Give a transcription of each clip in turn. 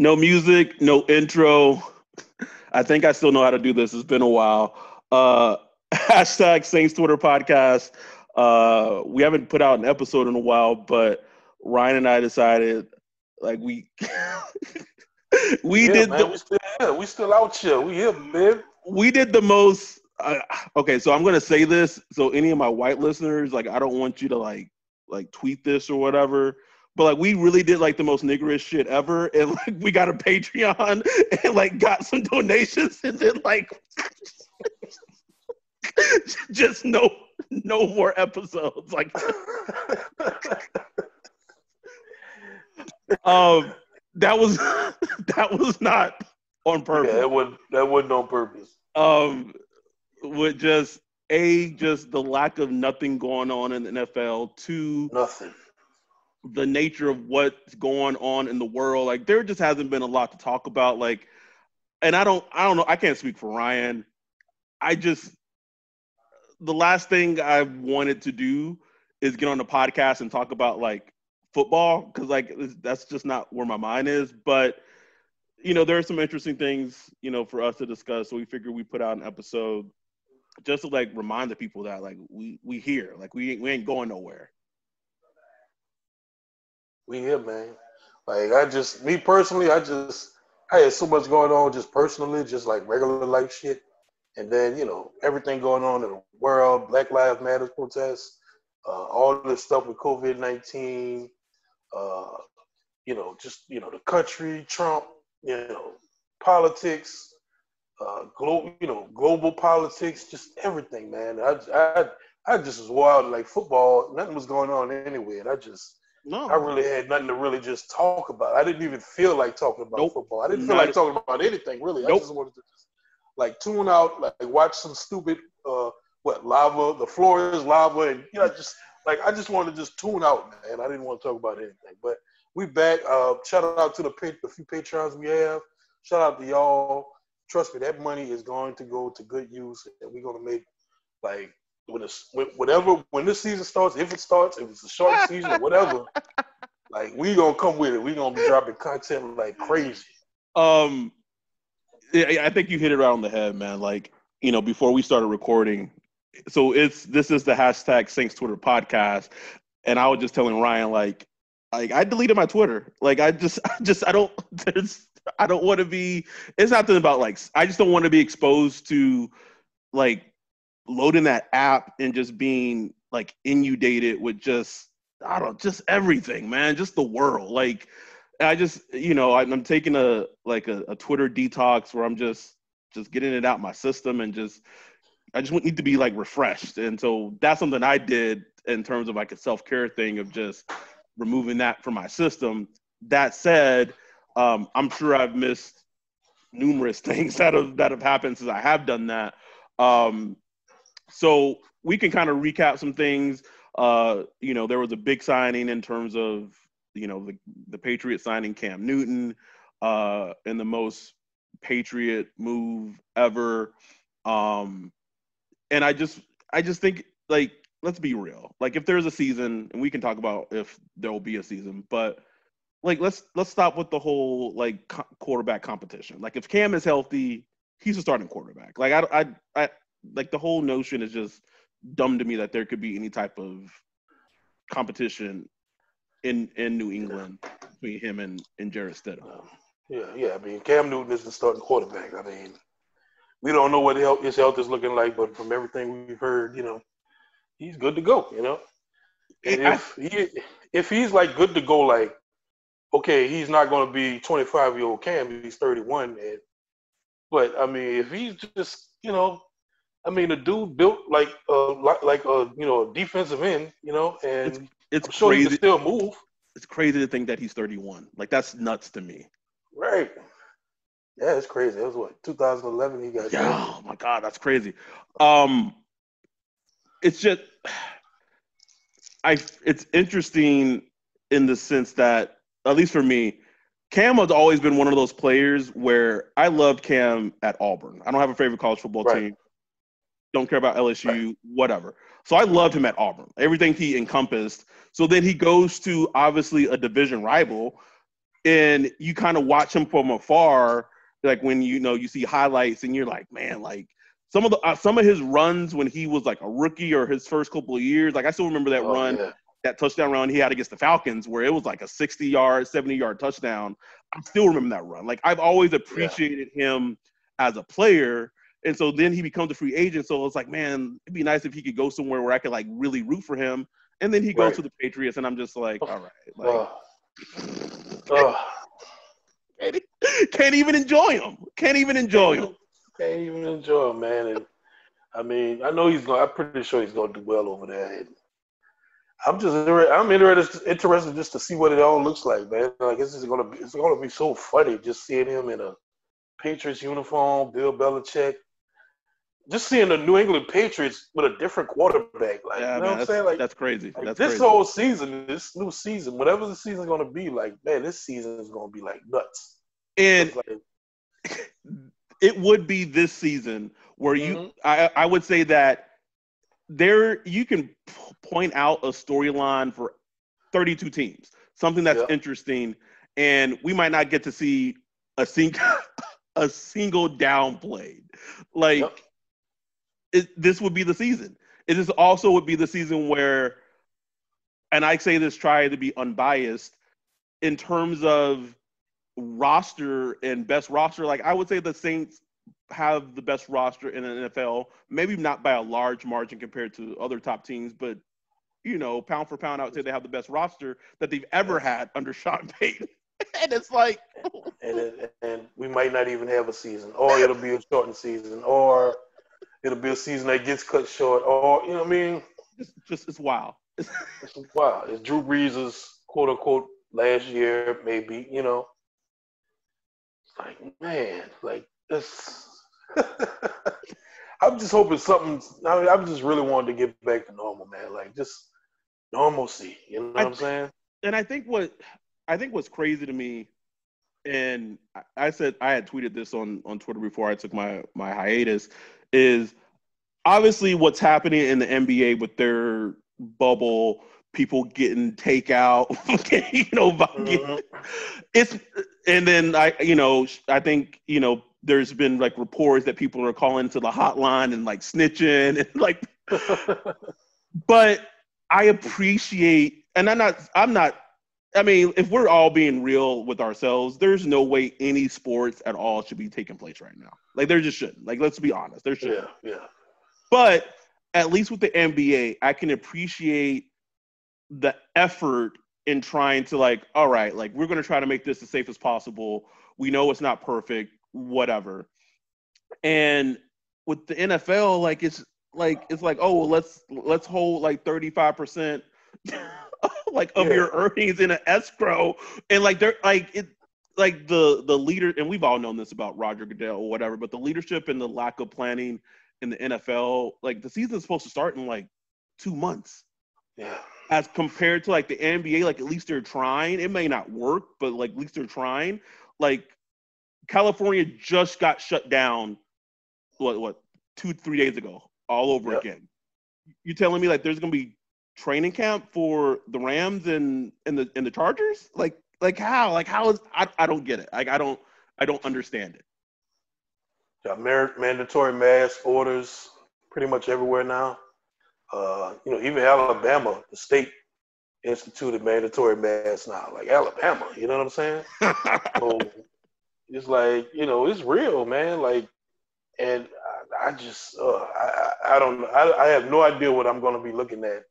No music, no intro. I think I still know how to do this. It's been a while. Uh, hashtag Saints Twitter podcast. Uh, we haven't put out an episode in a while, but Ryan and I decided like we we Yeah, did man, the we still here. We still out here. We here, man. we did the most. Uh, okay, so I'm gonna say this. So any of my white listeners, like, I don't want you to like like tweet this or whatever. But like, we really did like the most niggerish shit ever, and like, we got a Patreon and like got some donations, and then like, just no no more episodes. Like, um, that was that was not on purpose yeah, that wasn't that wasn't on purpose. um, with just a just the lack of nothing going on in the NFL. Two, Nothing. The nature of what's going on in the world. Like there just hasn't been a lot to talk about. Like, and I don't, I don't know. I can't speak for Ryan. I just the last thing I wanted to do is get on the podcast and talk about like football because like that's just not where my mind is. But you know, there are some interesting things you know for us to discuss. So we figured we put out an episode just to like remind the people that like we we here, like we we ain't going nowhere. We here, man. Like I just, me personally, I just, I had so much going on, just personally, just like regular life shit, and then you know everything going on in the world, Black Lives Matter protests, uh, all this stuff with COVID nineteen, uh, you know, just you know the country, Trump, you know, politics, uh, global, you know, global politics, just everything, man. I, I, I just was wild. Like football, nothing was going on anywhere, and I just. No, I really had nothing to really just talk about. I didn't even feel like talking about Nope. football. I didn't feel Not- like talking about anything really. I just wanted to just like tune out, like watch some stupid uh what lava, the floor is lava, and you know, just like I just wanted to just tune out, man. I didn't want to talk about anything. But we back. Uh shout out to the pa- the few patrons we have. Shout out to y'all. Trust me, that money is going to go to good use, and we're gonna make like when it's when, whatever when this season starts, if it starts, if it's a short season or whatever, like we gonna come with it. We gonna be dropping content like crazy. Um, yeah, I think you hit it right on the head, man. Like, you know, before we started recording, so it's this is the hashtag Saints Twitter podcast, and I was just telling Ryan, like, like I deleted my Twitter. Like, I just, I just, I don't, there's, I don't want to be. It's nothing about like, I just don't want to be exposed to, like, loading that app and just being like inundated with just, I don't, just everything, man, just the world, like. I just, you know, I'm, taking a like a, a Twitter detox where I'm just just getting it out my system and just I just need to be like refreshed. And so that's something I did in terms of like a self care thing of just removing that from my system. That said, um, I'm sure I've missed numerous things that have that have happened since I have done that. Um, so we can kind of recap some things. Uh, you know, there was a big signing in terms of you know the the Patriot signing Cam Newton, uh, in the most Patriot move ever. Um, and I just I just think like let's be real. Like if there's a season, and we can talk about if there will be a season, but like let's let's stop with the whole like co- quarterback competition. Like if Cam is healthy, he's a starting quarterback. Like I I I like the whole notion is just dumb to me that there could be any type of competition in in New England between him and and Jarrett Stidham. Yeah, yeah. I mean, Cam Newton is the starting quarterback. I mean, we don't know what his health is looking like, but from everything we've heard, you know, he's good to go. You know, and if he if he's like good to go, like okay, he's not going to be 25 year old Cam. He's 31, and but I mean, if he's just you know, I mean, a dude built like uh like a you know a defensive end, you know, and it's, it's I'm sure crazy. he can still move. It's crazy to think that he's 31. Like that's nuts to me. Right. Yeah, it's crazy. It was what 2011. He got. Yeah. Oh my god, that's crazy. Um, it's just, I. It's interesting in the sense that, at least for me, Cam has always been one of those players where I loved Cam at Auburn. I don't have a favorite college football Right. team. Don't care about LSU, whatever. So I loved him at Auburn. Everything he encompassed. So then he goes to obviously a division rival, and you kind of watch him from afar. Like when you know you see highlights, and you're like, man, like some of the uh, some of his runs when he was like a rookie or his first couple of years. Like I still remember that Oh, run yeah. that touchdown run he had against the Falcons, where it was like a 60 yard, 70 yard touchdown. I still remember that run. Like I've always appreciated him as a player. And so then he becomes a free agent. So it's like, man, it'd be nice if he could go somewhere where I could like really root for him. And then he goes Right. to the Patriots, and I'm just like, all right, like, uh, can't, can't even enjoy him. Can't even enjoy him. can't even enjoy him, man. And I mean, I know he's going. I'm pretty sure he's going to do well over there. And I'm just, I'm interested, interested just to see what it all looks like, man. Like this is gonna be, it's gonna be so funny just seeing him in a Patriots uniform, Bill Belichick. Just seeing the New England Patriots with a different quarterback, like Yeah, you know man, what I'm that's, saying? Like, that's crazy. like, That's this crazy. whole season, this new season, whatever the season's gonna be, like man, this season is gonna be like nuts. and like, it would be this season where you Mhm. I, I would say that there you can p- point out a storyline for 32 teams something that's Yeah. interesting and we might not get to see a sing a single down played like Yep. It, this would be the season it is also would be the season where and i say this try to be unbiased in terms of roster and best roster, like I would say the Saints have the best roster in the NFL. Maybe not by a large margin compared to other top teams, but you know, pound for pound, I would say they have the best roster that they've ever had under Sean Payton. and it's like, and it, and we might not even have a season, or it'll be a shortened season, or it'll be a season that gets cut short, or you know what I mean? just, just it's wild. It's, wow, it's Drew Brees' quote unquote last year, maybe you know. It's like man, like this. I'm just hoping something. I mean, I'm just really wanting to get back to normal, man. Like just normalcy. You know what I I'm saying? and I think what I think what's crazy to me, and I- I said I had tweeted this on on Twitter before I took my my hiatus, is obviously what's happening in the NBA with their bubble, people getting takeout, you know, getting- Mhm. it's and then I you know I think you know there's been like reports that people are calling to the hotline and like snitching and like but I appreciate, and I'm not, I'm not, I mean, if we're all being real with ourselves, there's no way any sports at all should be taking place right now. Like, there just shouldn't. Like, let's be honest, there shouldn't. yeah, yeah. But at least with the NBA, I can appreciate the effort in trying to, like, all right, like, we're going to try to make this as safe as possible. We know it's not perfect, whatever. And with the NFL, like, it's, like it's like oh well, let's let's hold like 35% like of Yeah. your earnings in an escrow and like they're like it like the the leader and we've all known this about Roger Goodell or whatever but the leadership and the lack of planning in the NFL like the season's supposed to start in like 2 months Yeah. As compared to like the NBA, like at least they're trying. It may not work, but like at least they're trying. Like California just got shut down. What what two three days ago, all over Yep. again. You telling me like there's gonna be training camp for the Rams and and the and the Chargers? Like like how? Like how is I, I don't get it. Like I don't I don't understand it. Mar- mandatory mask orders pretty much everywhere now. Uh, you know, even Alabama, the state instituted mandatory masks now. Like Alabama, you know what I'm saying? So it's like you know, it's real, man. Like, and I, I just, uh, I, I don't know. I, I have no idea what I'm going to be looking at.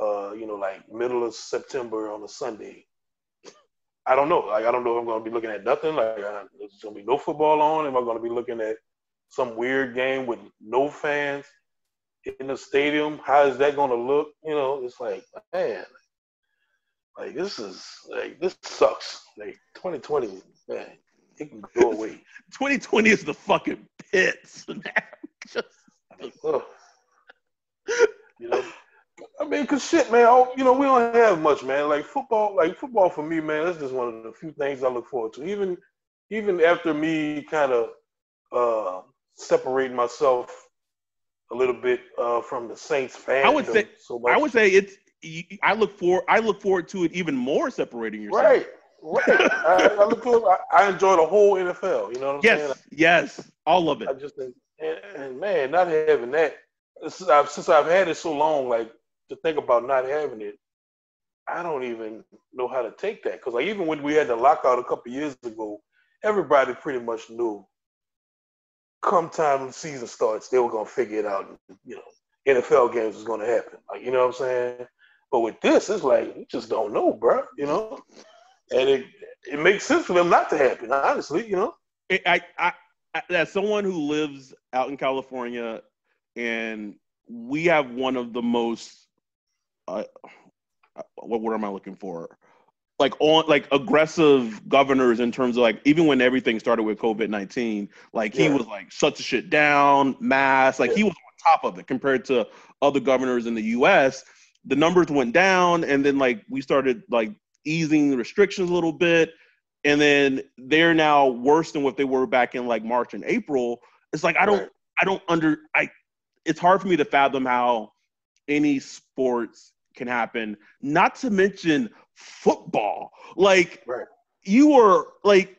Uh, you know, like middle of September on a Sunday. I don't know. Like, I don't know if I'm going to be looking at nothing. Like, there's going to be no football on. Am I going to be looking at some weird game with no fans in the stadium? How is that going to look? You know, it's like, man, like this is like this sucks. Like 2020, man, it can go away. 2020 is the fucking pits. man. Just-. You know, I mean, cause shit, man. Oh, you know, we don't have much, man. Like football, like football for me, man. That's just one of the few things I look forward to. Even, even after me kind of uh, separating myself a little bit uh, from the Saints fan. I would say- so much. I would say it's. I look for. I look forward to it even more. Separating yourself. right, right. I, I look forward. I, I enjoy the whole NFL. You know what I'm saying? Yes. Yes. All of it. I just and, and man, not having that since I've, since I've had it so long, like to think about not having it, I don't even know how to take that. Because like even when we had the lockout a couple years ago, everybody pretty much knew. Come time the season starts, they were gonna figure it out. And, you know, NFL games was gonna happen. Like you know what I'm saying? But with this, it's like you just don't know, bro. You know, and it it makes sense for them not to happen. Honestly, you know. I, I, I, as someone who lives out in California, and we have one of the most, what word am I looking for? Like on like aggressive governors in terms of like even when everything started with COVID nineteen, like he Yeah. was like shut the shit down, mask, like he was on top of it compared to other governors in the U.S. The numbers went down, and then like we started like easing the restrictions a little bit, and then they're now worse than what they were back in like March and April. It's like I don't Right. I don't under I it's hard for me to fathom how any sports can happen, not to mention football. Like Right. you are like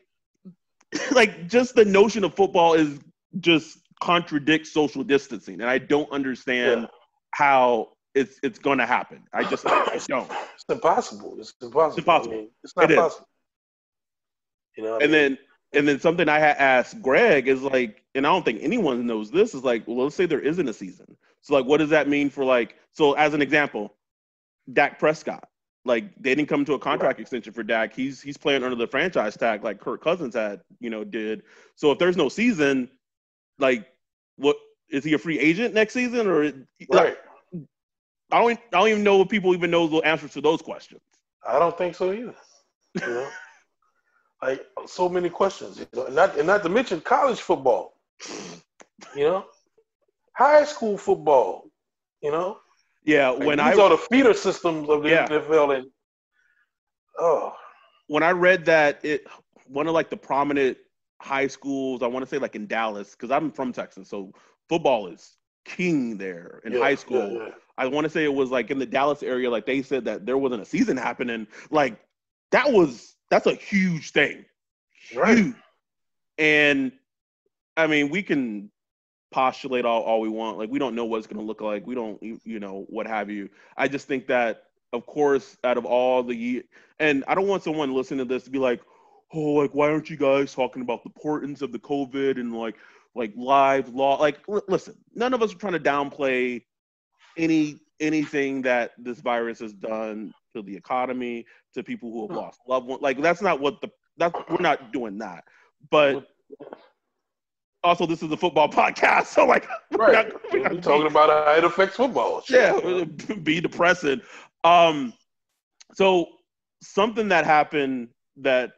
like just the notion of football is just contradicts social distancing and I don't understand Yeah. how it's it's going to happen. I just I don't. It's impossible. It's impossible. impossible. I mean, it's not It is. possible. You know, and mean? then and then something I had asked Greg is like, and I don't think anyone knows this is like, well, let's say there isn't a season. So like, what does that mean for like? So as an example, Dak Prescott, like they didn't come to a contract extension for Dak. He's he's playing under the franchise tag like Kirk Cousins had, you know, did. So if there's no season, like, what is he a free agent next season or? right. I don't I don't even know if people even know the answers to those questions. I don't think so either. You know, like so many questions. You know, and not and not to mention college football. You know, high school football. You know, Yeah, Like, when I are the feeder systems of the Yeah. NFL, and oh, when I read that it one of like the prominent high schools, I want to say like in Dallas, because I'm from Texas, so football is king there in yeah, high school. yeah. I want to say it was like in the Dallas area, like they said that there wasn't a season happening. Like that was that's a huge thing. Right. Huge. And I mean, we can postulate all, all we want. Like we don't know what it's gonna look like. We don't you you know, what have you. I just think that of course, out of all the ye- and I don't want someone listening to this to be like, oh, like why aren't you guys talking about the importance of the COVID and like like live law? Like, l- listen, none of us are trying to downplay any anything that this virus has done to the economy, to people who have lost loved ones. Like, that's not what the that's we're not doing that. But also, this is a football podcast, so like, we're Right. not- we're We're not talking about how it affects football. Yeah, be depressing. Um, so something that happened that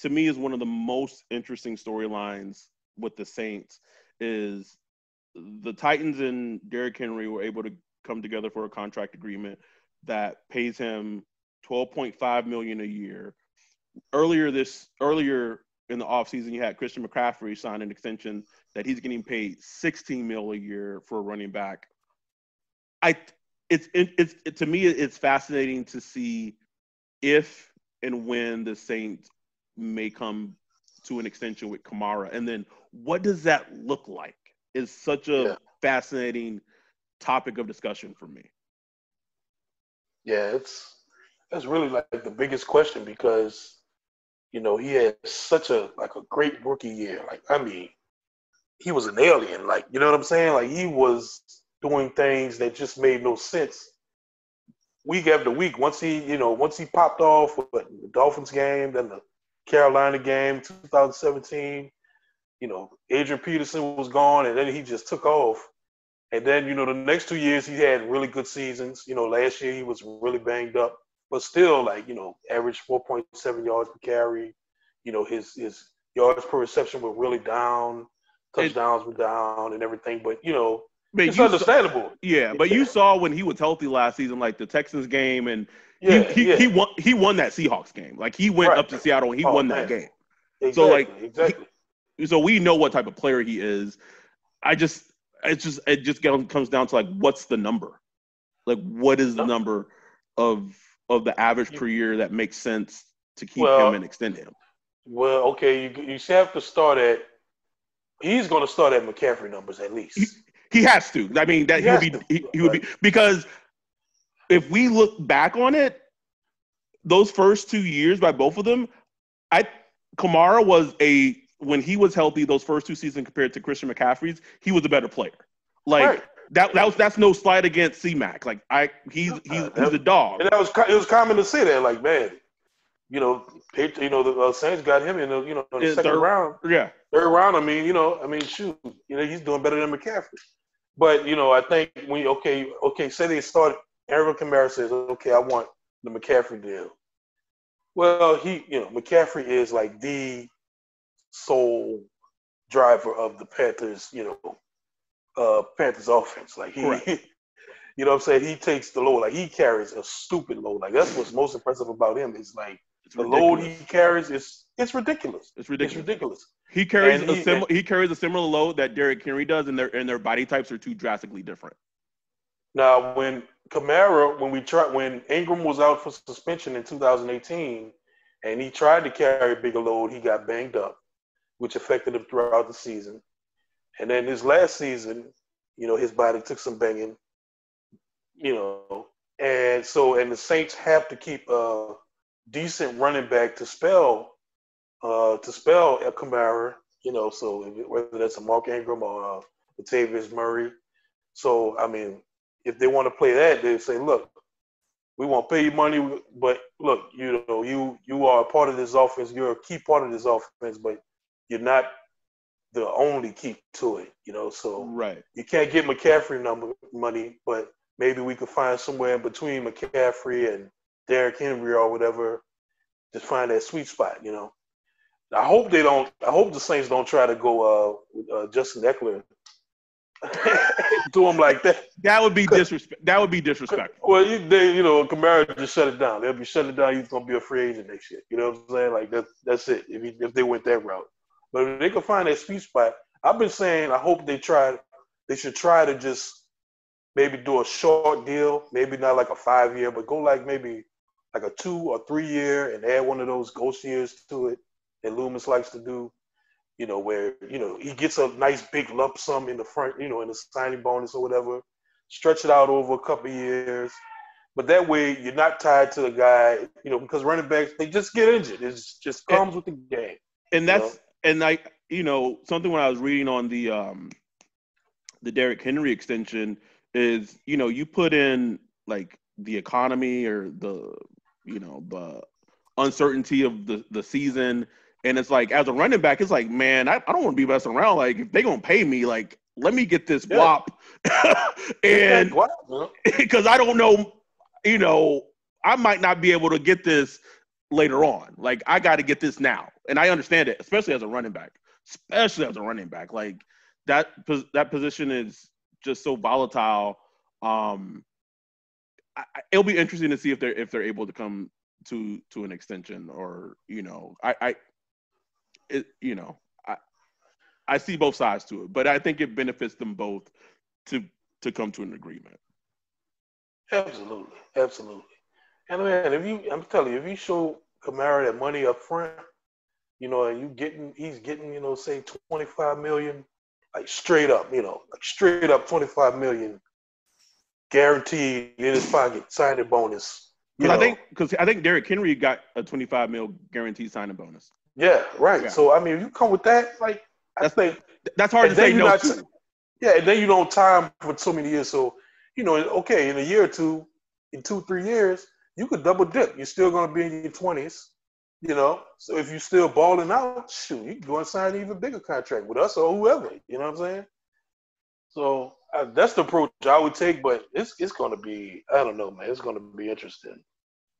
to me is one of the most interesting storylines with the Saints is the Titans and Derrick Henry were able to come together for a contract agreement that pays him 12.5 million a year. Earlier this earlier in the offseason, you had Christian McCaffrey sign an extension that he's getting paid 16 mil a year for a running back. I it's it, it's it, to me it's fascinating to see if and when the Saints may come to an extension with Kamara, and then what does that look like? Is such a yeah. fascinating topic of discussion for me. Yeah, it's that's really like the biggest question because you know he had such a like a great rookie year. Like I mean, he was an alien. Like you know what I'm saying? Like he was doing things that just made no sense week after week. Once he you know once he popped off with the Dolphins game, then the Carolina game, 2017. You know, Adrian Peterson was gone, and then he just took off. And then, you know, the next two years he had really good seasons. You know, last year he was really banged up, but still, like, you know, average 4.7 yards per carry. You know, his his yards per reception were really down, touchdowns it, were down, and everything. But you know, but it's understandable. Saw, yeah, but yeah. you saw when he was healthy last season, like the Texans game, and yeah, he, he, yeah. he won he won that Seahawks game. Like he went right. up to Seattle and he oh, won man. that game. Exactly. So like exactly. He, so we know what type of player he is. I just it's just it just comes down to like what's the number? Like what is the number of of the average per year that makes sense to keep well, him and extend him? Well, okay, you you have to start at he's going to start at McCaffrey numbers at least. He, he has to. I mean that he, would be he, he would be because if we look back on it, those first two years by both of them, I Kamara was a when he was healthy, those first two seasons compared to Christian McCaffrey's, he was a better player. Like right. That, that was that's no slight against C-Mac. Like I, he's he's he's a dog. And that was it was common to say that. Like man, you know, you know the uh, Saints got him in the you know the in second third, round. Yeah, third round. I mean, you know, I mean, shoot, you know, he's doing better than McCaffrey. But you know, I think when okay, okay, say they start Aaron Kamara says, okay, I want the McCaffrey deal. Well, he, you know, McCaffrey is like the sole driver of the Panthers, you know, uh, Panthers offense. Like he, you know what I'm saying? He takes the load. Like he carries a stupid load. Like that's what's most impressive about him is like it's the ridiculous. load he carries is it's ridiculous. It's ridiculous. It's ridiculous. He carries and a similar he carries a similar load that Derrick Henry does, and their and their body types are too drastically different. Now, when Kamara, when we tried, when Ingram was out for suspension in 2018, and he tried to carry a bigger load, he got banged up, which affected him throughout the season. And then his last season, you know, his body took some banging, you know, and so and the Saints have to keep a decent running back to spell, uh, to spell Kamara, you know, so whether that's a Mark Ingram or uh, Latavius Murray. So I mean, if they want to play that, they say, look, we won't pay you money, but look, you know, you you are a part of this offense. You're a key part of this offense, but you're not the only key to it. You know, so right, you can't get McCaffrey number money, but maybe we could find somewhere in between McCaffrey and Derrick Henry or whatever. Just find that sweet spot. You know, I hope they don't. I hope the Saints don't try to go uh, with, uh, Justin Ekeler to him like that. That would be disrespect. That would be disrespectful. Well, you, they, you know, Kamara just shut it down. They'll be shutting it down. He's gonna be a free agent next year. You know what I'm saying? Like that. That's it. If he, if they went that route, but if they can find that sweet spot, I've been saying I hope they try. They should try to just maybe do a short deal, maybe not like a five year, but go like maybe like a two or three year and add one of those ghost years to it that Loomis likes to do you know, where, you know, he gets a nice big lump sum in the front, you know, in the signing bonus or whatever, stretch it out over a couple years. But that way you're not tied to the guy, you know, because running backs, they just get injured. It just comes with the game. And that's, know? And like, you know, something when I was reading on the, um, the Derrick Henry extension is, you know, you put in like the economy or the, you know, the uncertainty of the, the season and it's like, as a running back, it's like, man, I, I don't want to be messing around. Like, if they're gonna pay me, like, let me get this yeah. and because I don't know, you know, I might not be able to get this later on. Like, I got to get this now, and I understand it, especially as a running back, especially as a running back. Like that that position is just so volatile. Um, I, it'll be interesting to see if they're if they're able to come to to an extension or you know I I it you know I I see both sides to it, but I think it benefits them both to to come to an agreement. Absolutely, absolutely. And man, if you, I'm telling you, if you show Kamara that money up front, you know, and you getting, he's getting, you know, say 25 million, like straight up, you know, like straight up 25 million guaranteed in his pocket, signing bonus. Because I think, because I think Derrick Henry got a 25 mil guaranteed signing bonus. Yeah, right. Yeah. So I mean, if you come with that, like, I that's, think that's hard to say no not, to. Yeah, and then you don't time for so many years. So you know, okay, in a year or two, in two, three years, you could double dip. You're still going to be in your 20s, you know. So if you're still balling out, shoot, you can go and sign an even bigger contract with us or whoever. You know what I'm saying? So uh, that's the approach I would take. But it's it's going to be I don't know, man. It's going to be interesting,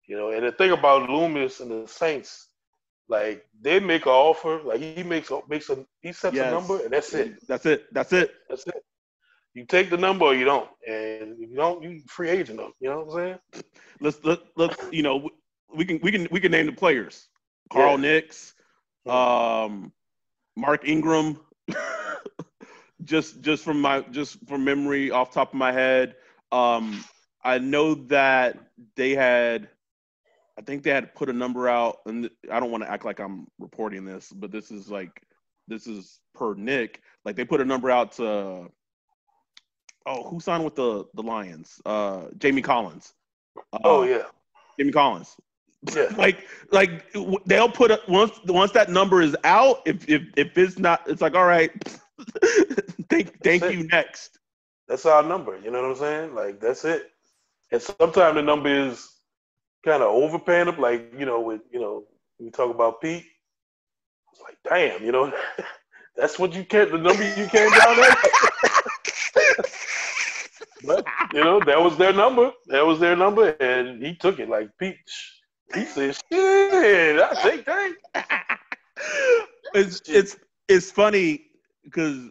you know. And the thing about Loomis and the Saints, like they make an offer, like he makes a, makes a he sets yes. a number, and that's it. That's it. That's it. That's it you take the number or you don't, and if you don't, you free agent them. You know what I'm saying? Let's let let's you know we can we can we can name the players: Carl yeah. Nicks, um, Mark Ingram. just just from my just from memory off top of my head, um, I know that they had. I think they had put a number out, and I don't want to act like I'm reporting this, but this is like this is per Nick. Like they put a number out to oh, who signed with the the Lions? Uh, Jamie Collins. Uh, oh yeah, Jamie Collins. Yeah. like like they'll put a, once once that number is out. If if if it's not, it's like all right. thank thank you. Next. That's our number. You know what I'm saying? Like that's it. And sometimes the number is kind of overpaying up. Like you know, with you know, we talk about Peat. It's like damn, you know, that's what you can't. The number you came down there. But you know, that was their number. That was their number, and he took it like Peach. He said, "Shit, I take that." it's it's it's funny because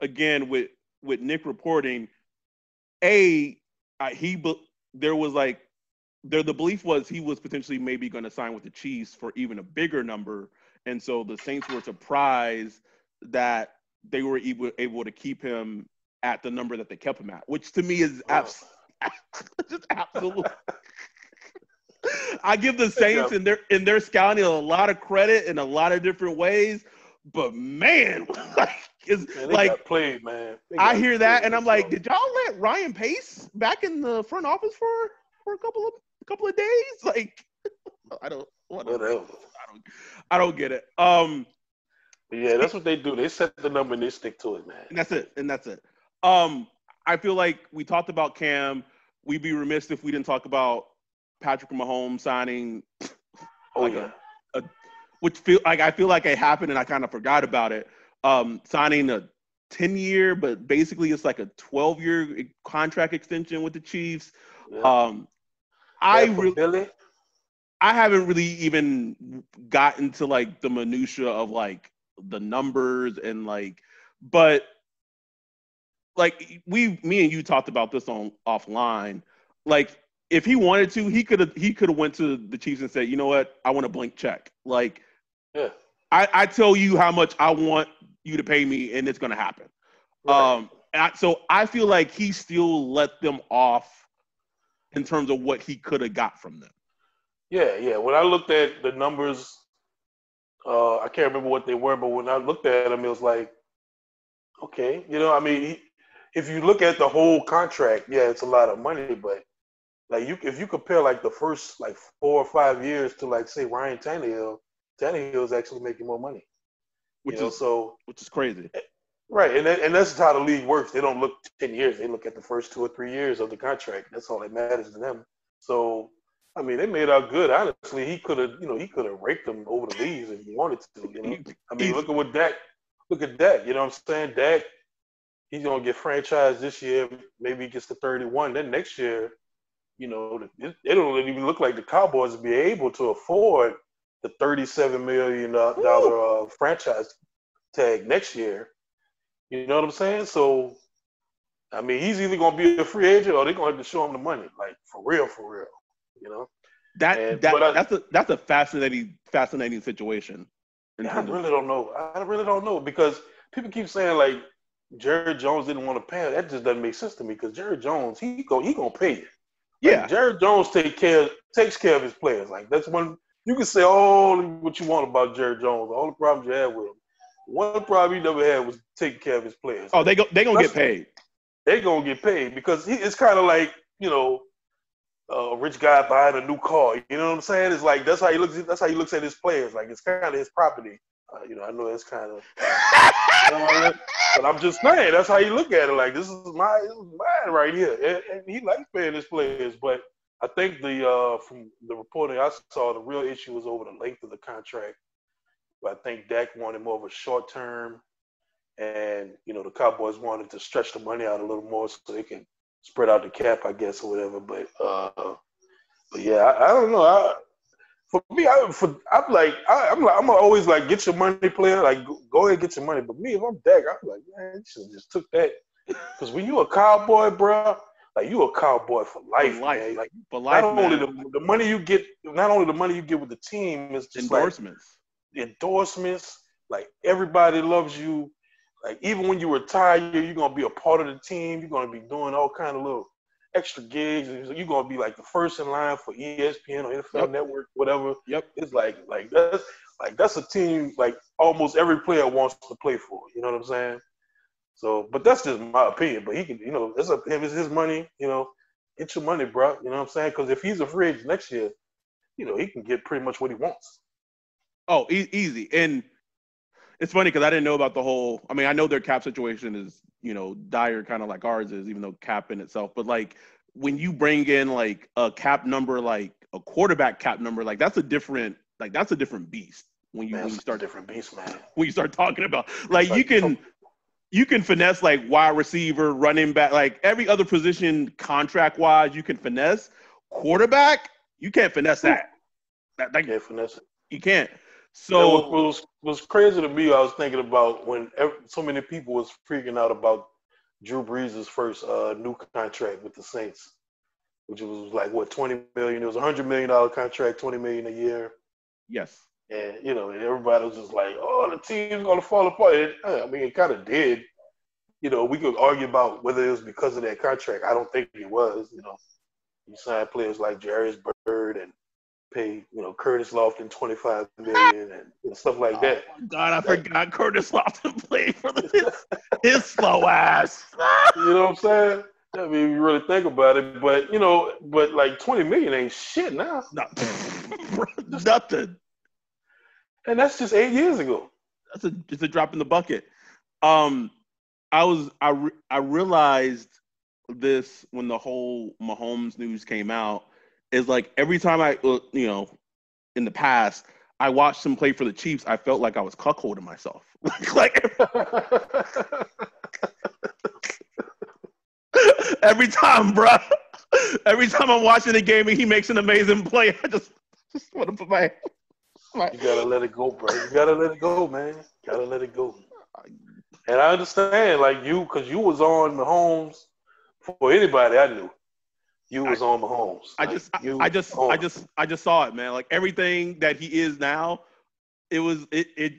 again with with Nick reporting, a he but there was like there the belief was he was potentially maybe going to sign with the Chiefs for even a bigger number, and so the Saints were surprised that they were able able to keep him at the number that they kept him at, which to me is oh. abs- just absolute. I give the Saints in their in their scouting a lot of credit in a lot of different ways, but man, like is like played, man. I hear that and I'm like, did y'all let Ryan Pace back in the front office for for a couple of a couple of days? Like, I don't whatever. whatever. I don't I don't get it. Um, yeah, that's what they do. They set the number and they stick to it, man. And that's it. And that's it. Um, I feel like we talked about Cam. We'd be remiss if we didn't talk about Patrick Mahomes signing. Oh like yeah. A, a, which feel like I feel like it happened and I kind of forgot about it. Um, signing a 10 year, but basically it's like a 12 year contract extension with the Chiefs. Yeah. Um, I really, Billy? I haven't really even gotten to like the minutia of like the numbers and like, but like we me and you talked about this on offline like if he wanted to he could have he could have went to the chiefs and said you know what? I want a blank check. Like yeah. I i tell you how much i want you to pay me and it's going to happen. Right. um I, so i feel like he still let them off in terms of what he could have got from them. Yeah yeah. When i looked at the numbers uh i can't remember what they were but when i looked at them it was like okay you know i mean he, if you look at the whole contract, yeah, it's a lot of money, but like you, if you compare like the first like four or five years to like say Ryan Tannehill, Tannehill is actually making more money. Which you is so which is crazy. Eh, right, and that, and that's how the league works. They don't look ten years; they look at the first two or three years of the contract. That's all that matters to them. So, I mean, they made out good. Honestly, he could have, you know, he could have raked them over the leaves if he wanted to. You know, I mean, look at what Dak. Look at Dak. You know what I'm saying? Dak he's gonna get franchised this year. Maybe he gets to 31. Then next year, you know, it, it don't even look like the Cowboys be able to afford the 37 million dollar uh, franchise tag next year. You know what I'm saying? So, I mean, he's either gonna be a free agent or they're gonna have to show him the money, like for real, for real. You know. That, and, that I, that's a that's a fascinating fascinating situation. I really don't know. I really don't know because people keep saying like Jerry Jones didn't want to pay. That just doesn't make sense to me because Jerry Jones he go he gonna pay you. Yeah, like, Jerry Jones take care takes care of his players. Like that's one you can say all what you want about Jared Jones, all the problems you had with him. One problem he never had was taking care of his players. Oh, they go they gonna get paid. They gonna get paid because he, it's kind of like you know a rich guy buying a new car. You know what I'm saying? It's like that's how he looks. That's how he looks at his players. Like it's kind of his property. Uh, you know, I know it's kind of. Know but I'm just saying that's how you look at it. Like this is my this is mine right here, and, and he likes paying his players. But I think the uh, from the reporting I saw, the real issue was over the length of the contract. But I think Dak wanted more of a short term, and you know the Cowboys wanted to stretch the money out a little more so they can spread out the cap, I guess, or whatever. But uh, but yeah, I, I don't know. I, for me, I for I'm like I, am like I'm always like get your money, player. Like go, go ahead, get your money. But me, if I'm Dak, I'm like man, you should just took that. Because when you a cowboy, bro, like you a cowboy for life, for life. man. Like for life, not only the, the money you get, not only the money you get with the team is just endorsements, like endorsements. Like everybody loves you. Like even when you retire, you're gonna be a part of the team. You're gonna be doing all kind of little extra gigs. You're gonna be like the first in line for ESPN or NFL yep. Network, whatever. Yep. It's like like that's like that's a team like almost every player wants to play for. You know what I'm saying? So, but that's just my opinion. But he can, you know, it's up him. It's his money. You know, get your money, bro. You know what I'm saying? Because if he's a free agent next year, you know, he can get pretty much what he wants. Oh, e- easy. And it's funny because I didn't know about the whole. I mean, I know their cap situation is you know dire, kind of like ours is, even though cap in itself. But like when you bring in like a cap number, like a quarterback cap number, like that's a different, like that's a different beast. When you, man, when you start different beast, man. When you start talking about like, like you can. You can finesse like wide receiver, running back, like every other position contract wise, you can finesse. Quarterback, you can't finesse that. That, that can't finesse it. You can't. So what was was crazy to me. I was thinking about when every, so many people was freaking out about Drew Brees' first uh, new contract with the Saints, which was like what twenty million. It was a hundred million dollar contract, twenty million a year. Yes. And you know, and everybody was just like, "Oh, the team's gonna fall apart." And, I mean, it kind of did. You know, we could argue about whether it was because of that contract. I don't think it was. You know, you signed players like and pay, you know, Curtis Lofton twenty five million and, and, stuff like that. Oh God, I forgot Curtis Lofton played for the, his, his slow ass. you know what I'm saying? I mean, if you really think about it, but you know, but like twenty million ain't shit now. No, nothing. And that's just eight years ago. That's a just a drop in the bucket. Um, I was I re- I realized this when the whole Mahomes news came out is like every time I, uh, you know, in the past, I watched him play for the Chiefs, I felt like I was cuckolding myself. like every time, bro. Every time I'm watching the game and he makes an amazing play, I just just want to put my, my. You gotta let it go, bro. You gotta let it go, man. You gotta let it go. And I understand, like you, because you was on Mahomes for anybody I knew you was I, on Mahomes. I just, I, I just, I just, I just saw it, man. Like everything that he is now, it was, it, it,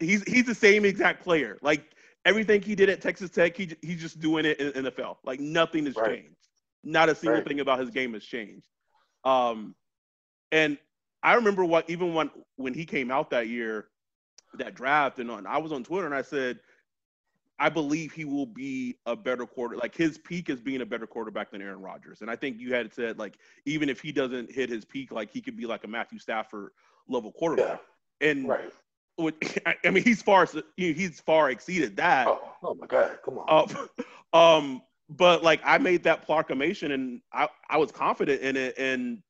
he's, he's the same exact player. Like everything he did at Texas Tech, he, he's just doing it in, NFL. Like nothing has right. changed. Not a single right. thing about his game has changed. Um, and I remember what even when when he came out that year, that draft, and on I was on Twitter and I said, I believe he will be a better quarter. Like his peak is being a better quarterback than Aaron Rodgers. And I think you had said like even if he doesn't hit his peak, like he could be like a Matthew Stafford level quarterback. Yeah. And right. With, I mean, he's far he's far exceeded that. Oh, oh my God, come on. Uh, um, but like I made that proclamation and I I was confident in it and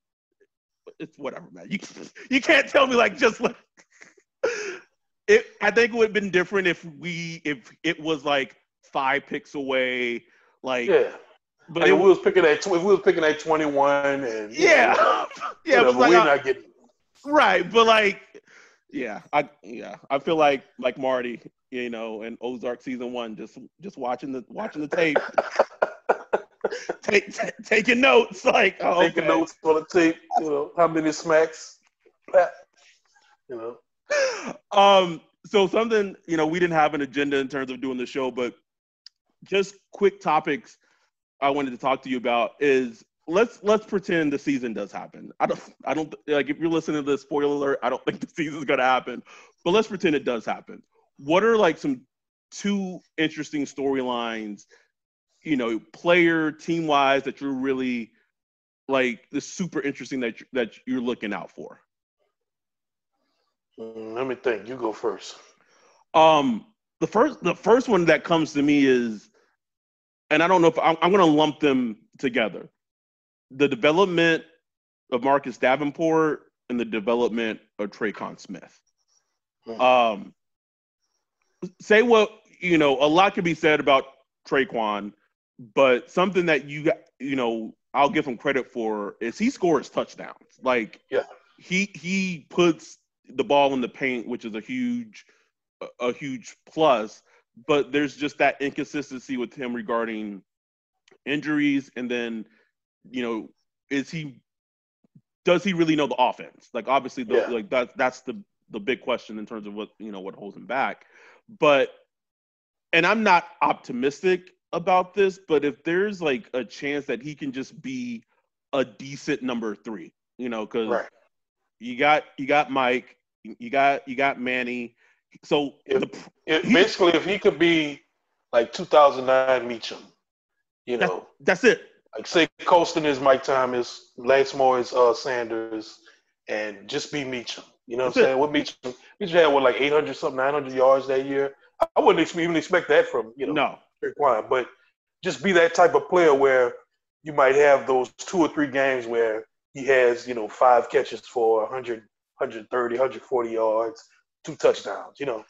it's whatever, man. You you can't tell me like just like it, I think it would have been different if we if it was like five picks away, like yeah. But like it, we was picking at if we was picking at twenty one and yeah, know, yeah, whatever, like, we're not getting right. But like, yeah, I yeah, I feel like like Marty, you know, in Ozark season one, just just watching the watching the tape. take, t- taking notes, like oh, taking okay. notes on the tape. You know how many smacks. You know. Um. So something you know we didn't have an agenda in terms of doing the show, but just quick topics I wanted to talk to you about is let's let's pretend the season does happen. I don't I don't like if you're listening to this spoiler alert, I don't think the season's gonna happen. But let's pretend it does happen. What are like some two interesting storylines, you know, player team wise that you're really like the super interesting that that you're looking out for? Mm, let me think. You go first. Um, the first the first one that comes to me is, and I don't know if I'm, I'm going to lump them together. The development of Marcus Davenport and the development of Tre'Quan Smith. Hmm. Um, say what you know. A lot can be said about Tre'Quan, but something that you got, you know, I'll give him credit for is he scores touchdowns. Like, Yeah. he he puts the ball in the paint, which is a huge a, huge plus. But there's just that inconsistency with him regarding injuries, and then you know, is he does he really know the offense? Like, obviously, the, Yeah. like that that's the the big question in terms of what you know what holds him back. But and I'm not optimistic about this, but if there's like a chance that he can just be a decent number three, you know, because Right. You got you got Mike, you got you got Manny. So If- the It, He- basically, if he could be like 2009 Meachem, you know, that's it. like say Colston is Mike Thomas, Lance Moore is uh, Sanders, and just be Meachem. You know what That's I'm saying? What Meachem? Meachem had what like 800 something, 900 yards that year. I- wouldn't ex- even expect that from you know No, but just be that type of player where you might have those two or three games where he has you know five catches for 100, 130, 140 yards, two touchdowns. You know,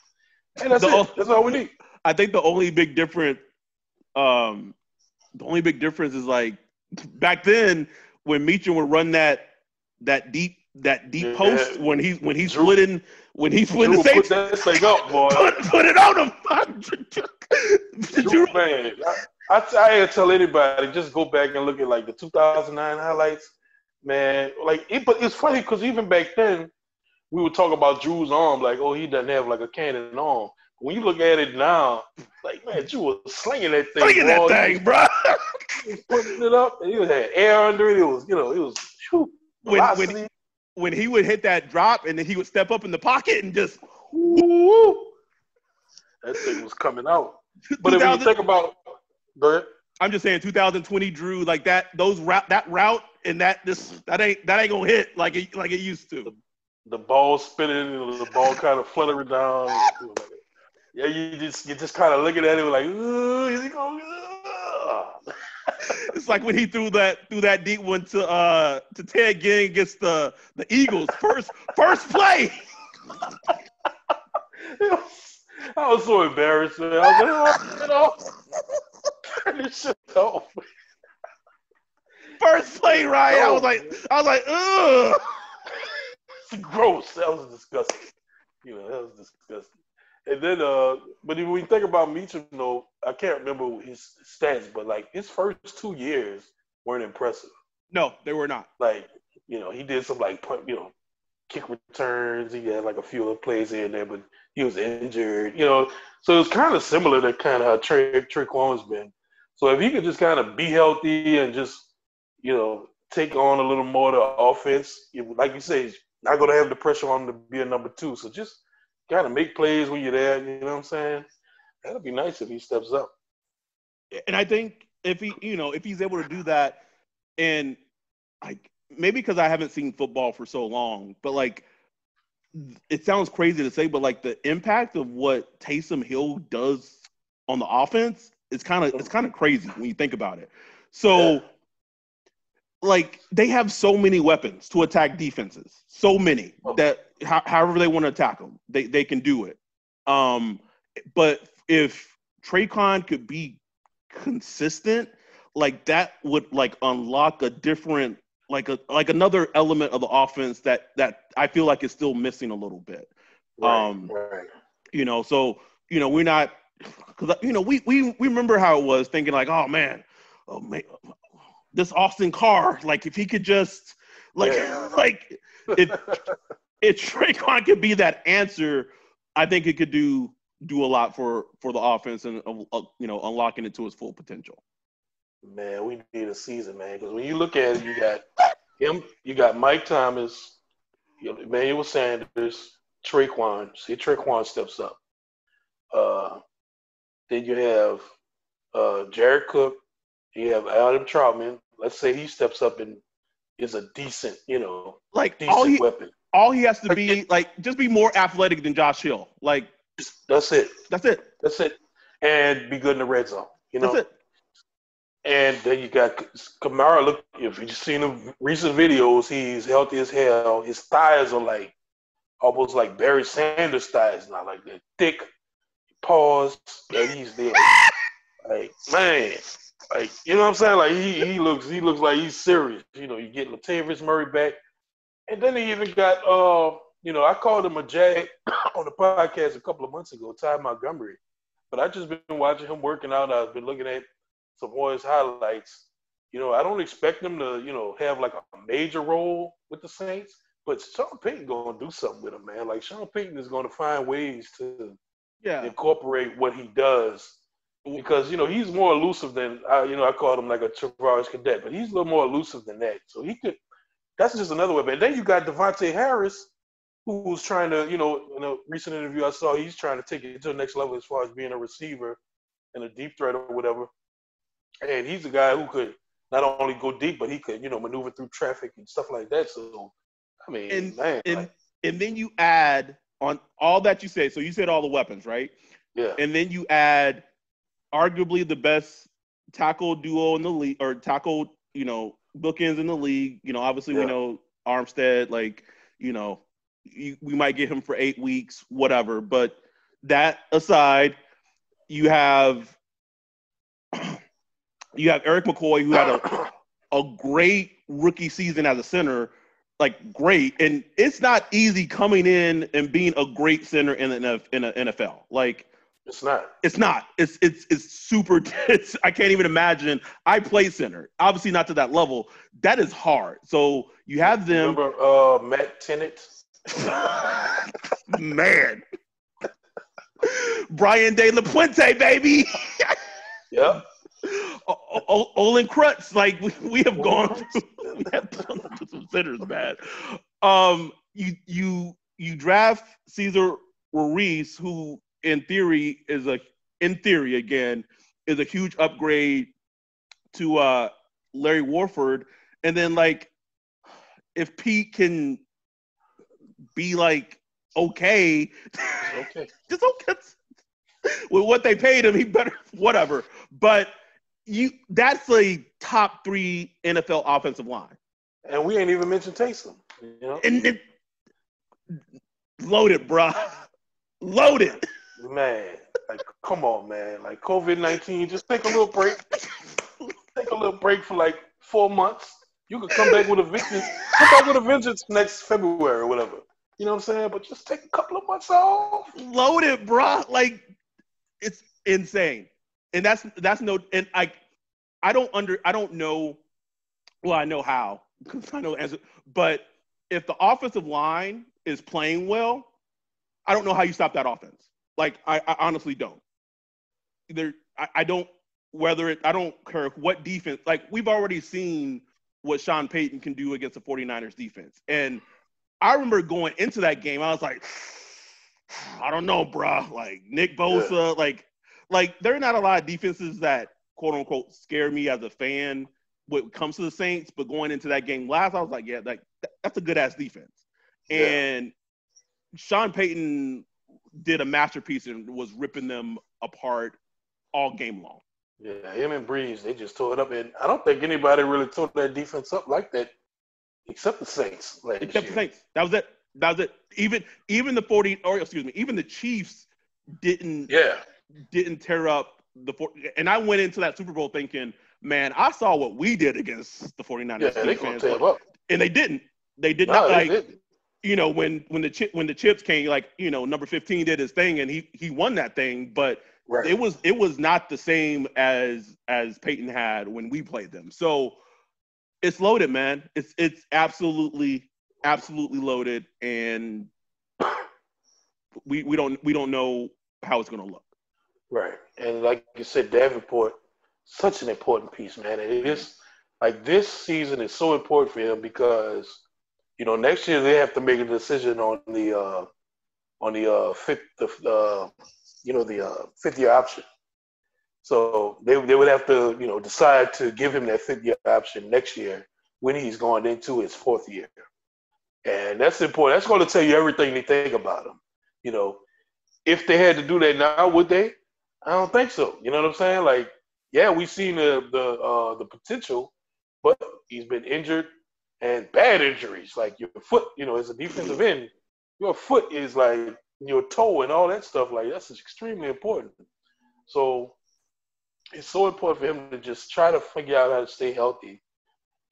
and that's The- it. That's all we need. I think the only big difference, um, the only big difference is like back then when Meachem would run that that deep that deep Yeah. post when he when he's Drew- split in when he split Drew in put that thing up, boy. put, put it on him. Drew, man, I, I, I tell anybody just go back and look at like the 2009 highlights, man. Like, it, but it's funny because even back then we would talk about Drew's arm, like, oh, he doesn't have like a cannon arm. When you look at it now, like, man, Drew was slinging that thing. At that thing, bro. He was putting it up, and he had air under it. It was, you know, it was whew, When- when- when he would hit that drop and then he would step up in the pocket and just Woo! That thing was coming out. But if you think about, go ahead. I'm just saying 2020 Drew like that those route that route and that this that ain't that ain't gonna hit like it like it used to. the ball spinning, and the ball kind of fluttering down. Yeah, you just you just kind of looking at it like, ooh, is he going? It's like when he threw that threw that deep one to uh to Ted Ginn against the the Eagles first first play. I was so embarrassed. Man. I was like, oh, get off. Turn this shit off. First play, right? I was like I was like, ugh. It's gross. That was disgusting. You know, that was disgusting. And then, uh, but when you think about Meachem, though, I can't remember his stats, but like his first two years weren't impressive. No, they were not. like you know he did some like punt, you know kick returns. He had like a few other plays in there, but he was injured. You know, so it's kind of similar to kind of how Trey Tre'Quan's been. So if he could just kind of be healthy and just you know take on a little more of the offense, like you say, not going to have the pressure on him to be a number two. So just kind of make plays when you're there. You know what I'm saying? That'd be nice if he steps up. And I think if he, you know, if he's able to do that, and like maybe because I haven't seen football for so long, but like it sounds crazy to say, but like the impact of what Taysom Hill does on the offense is kind of it's kind of crazy when you think about it. So. Yeah. Like they have so many weapons to attack defenses, so many that ho- however they want to attack them, they they can do it. Um, but if Tre'Quan could be consistent, like that would like unlock a different like a like another element of the offense that that I feel like is still missing a little bit. Right, Um, right. You know, so you know we're not because you know we we we remember how it was thinking like oh man, oh man, this Austin Carr. Like if he could just like yeah. like if if Tre'Quan could be that answer, I think it could do do a lot for for the offense and uh, uh you know unlocking it to its full potential. Man, we need a season, man. Because when you look at it, you got him, you got Mike Thomas, Emmanuel Sanders, Tre'Quan. See, Tre'Quan steps up. Uh, then you have uh, Jared Cook. You have Adam Trautman. Let's say he steps up and is a decent, you know, like decent all he, weapon. All he has to be like just be more athletic than Josh Hill. Like that's it. That's it. That's it. And be good in the red zone. You know. That's it. And then you got Kamara. Look, if you've seen the recent videos, he's healthy as hell. His thighs are like almost like Barry Sanders thighs, not like that thick paws that he's there. Like man, like you know what I'm saying? Like he he looks he looks like he's serious. You know, you get Latavius Murray back, and then he even got uh you know I called him a jag on the podcast a couple of months ago, Ty Montgomery, but I just been watching him working out. I've been looking at some his highlights. You know, I don't expect him to you know have like a major role with the Saints, but Sean Payton gonna do something with him, man. Like Sean Payton is gonna find ways to yeah. incorporate what he does because you know he's more elusive than I, you know I called him like a Travaris cadet, but he's a little more elusive than that. So he could. That's just another way. But then you got Davontae Harris, who's trying to, you know, in a recent interview I saw, he's trying to take it to the next level as far as being a receiver and a deep threat or whatever. And he's a guy who could not only go deep, but he could, you know, maneuver through traffic and stuff like that. So, I mean, and, man, and, like, and then you add on all that you said. So you said all the weapons, right? Yeah. And then you add arguably the best tackle duo in the league or tackle, you know, bookends in the league. You know, obviously yeah. we know Armstead, like, you know, you, we might get him for eight weeks, whatever. But that aside, you have you have Erik McCoy who had a a great rookie season as a center, like great, and it's not easy coming in and being a great center in the in the NFL. Like it's not. It's not. It's it's it's super. It's, I can't even imagine. I play center, obviously not to that level. That is hard. So you have them. Remember uh, Matt Tennant? Man, Brian De La Puente, baby. yep. O- Olin Kreutz, like we, we have gone through, we have done some centers, man. Um, you you you draft Cesar Ruiz, who in theory is a in theory again is a huge upgrade to uh Larry Warford, and then like if Peat can be like okay, okay, just okay with what they paid him, he better whatever. But you that's a top three NFL offensive line. And we ain't even mentioned Taysom. You know? And it, loaded, bruh. Loaded. Man, like come on, man. Like COVID nineteen, just take a little break. take a little break for like four months. You could come back with a vengeance. Come back with a vengeance next February or whatever. You know what I'm saying? But just take a couple of months off. Loaded, bro. Like it's insane and that's that's no and I I don't under I don't know well I know how because I know as but if the offensive line is playing well, I don't know how you stop that offense. Like I, I honestly don't. There I, I don't whether it I don't care what defense like we've already seen what Sean Payton can do against the 49ers defense. And I remember going into that game, I was like, I don't know, bruh. Like Nick Bosa, yeah. like like there are not a lot of defenses that quote unquote scare me as a fan when it comes to the Saints. But going into that game last, I was like, yeah, like that's a good ass defense. Yeah. And Sean Payton did a masterpiece and was ripping them apart all game long. Yeah, him and Brees, they just tore it up. And I don't think anybody really tore that defense up like that, except the Saints. Except year. the Saints. That was it. That was it. Even even the 40 or excuse me, even the Chiefs didn't yeah didn't tear up the four. And I went into that Super Bowl thinking, man, I saw what we did against the 49ers. Yeah, they tear up. And they didn't. They did no, not like. Didn't. You know when when the chip when the chips came, like you know number fifteen did his thing and he he won that thing, but right. it was it was not the same as as Payton had when we played them. So it's loaded, man. It's it's absolutely absolutely loaded, and we we don't we don't know how it's going to look. Right, and like you said, Davenport, such an important piece, man. And it is like this season is so important for him because you know next year they have to make a decision on the uh, on the uh, fifth the uh, you know the uh, fifth year option. So they they would have to you know decide to give him that fifth year option next year when he's going into his fourth year, and that's important. That's going to tell you everything they think about him. You know, if they had to do that now, would they? I don't think so. You know what I'm saying? Like, yeah, we've seen the the uh, the potential, but he's been injured and bad injuries. Like your foot, you know, as a defensive end, your foot is like your toe and all that stuff. Like that's extremely important. So it's so important for him to just try to figure out how to stay healthy